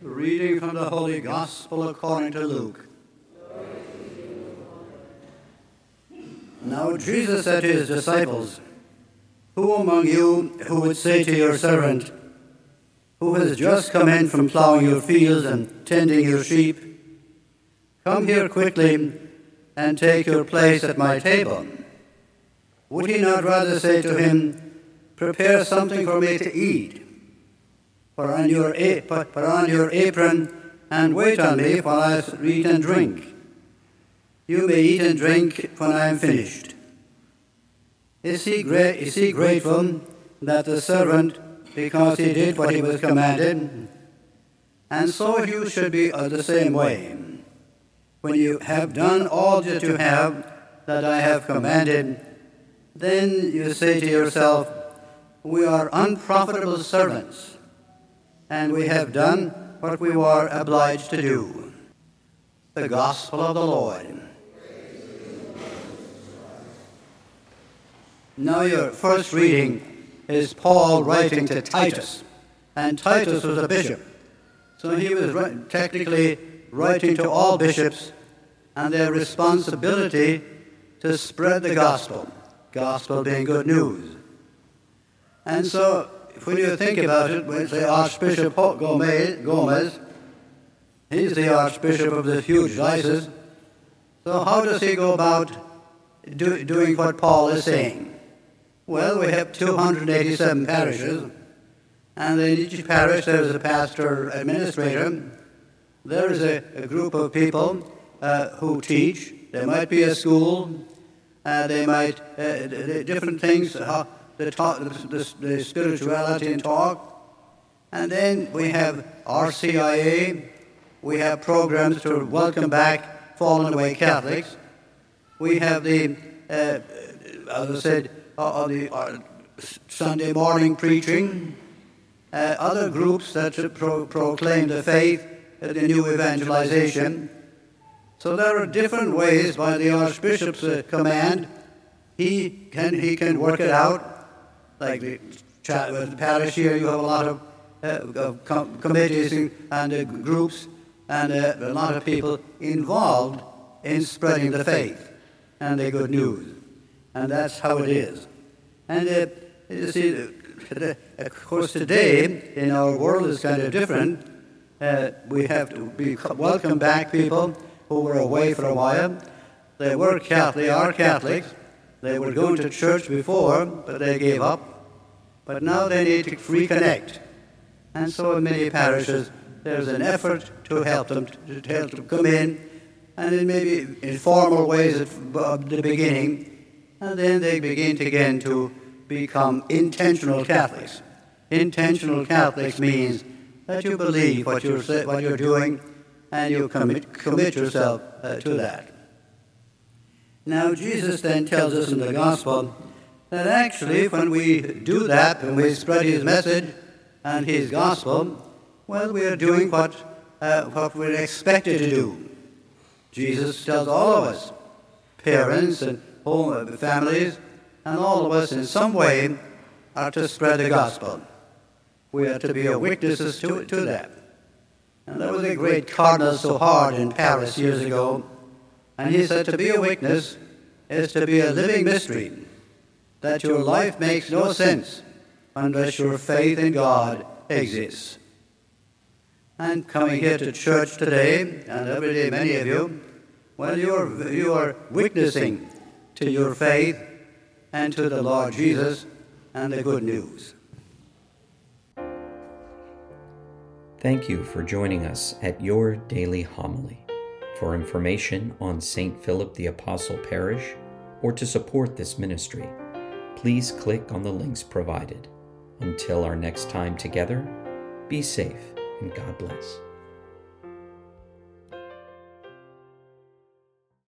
Reading from the Holy Gospel according to Luke. Now Jesus said to his disciples, Who among you who would say to your servant, who has just come in from plowing your fields and tending your sheep, Come here quickly and take your place at my table? Would he not rather say to him, Prepare something for me to eat? Put on your, put on your apron and wait on me while I eat and drink. You may eat and drink when I am finished. Is he, gra- is he grateful that the servant, because he did what he was commanded? And so you should be the same way. When you have done all that you have, that I have commanded, then you say to yourself, We are unprofitable servants and we have done what we were obliged to do. The Gospel of the Lord. Now, your first reading is Paul writing to Titus, and Titus was a bishop. So he was technically writing to all bishops and their responsibility to spread the gospel, gospel being good news. And so when you think about it, when say Archbishop Gomez, he's the Archbishop of this huge diocese. So how does he go about do, doing what Paul is saying? Well, we have 287 parishes, and in each parish there is a pastor administrator. There is a, a group of people uh, who teach. There might be a school. Uh, they might uh, different things. How, the, talk, the, the spirituality and talk. And then we have RCIA. We have programs to welcome back fallen away Catholics. We have the, uh, as I said, uh, the uh, Sunday morning preaching. Uh, other groups that pro- proclaim the faith, uh, the new evangelization. So there are different ways by the Archbishop's uh, command. He can, he can work it out like the, the parish here, you have a lot of, uh, of com- committees and uh, groups and uh, a lot of people involved in spreading the faith and the good news. And that's how it is. And uh, you see, of course, today in our world is kind of different. Uh, we have to be welcome back people who were away for a while. They were Catholic, they are Catholics, they were going to church before, but they gave up. But now they need to reconnect. And so in many parishes, there's an effort to help them to, help them come in, and in maybe informal ways at the beginning, and then they begin again to become intentional Catholics. Intentional Catholics means that you believe what you're, what you're doing and you commit, commit yourself uh, to that. Now, Jesus then tells us in the Gospel that actually, when we do that, when we spread His message and His gospel, well, we are doing what, uh, what we're expected to do. Jesus tells all of us, parents and home uh, families, and all of us in some way are to spread the gospel. We are to be witnesses to, to that. And there was a great Cardinal Suhard in Paris years ago, and he said to be a witness is to be a living mystery, that your life makes no sense unless your faith in God exists. And coming here to church today, and every day, many of you, well, you're, you are witnessing to your faith and to the Lord Jesus and the good news. Thank you for joining us at your daily homily. For information on St. Philip the Apostle Parish or to support this ministry, please click on the links provided. Until our next time together, be safe and God bless.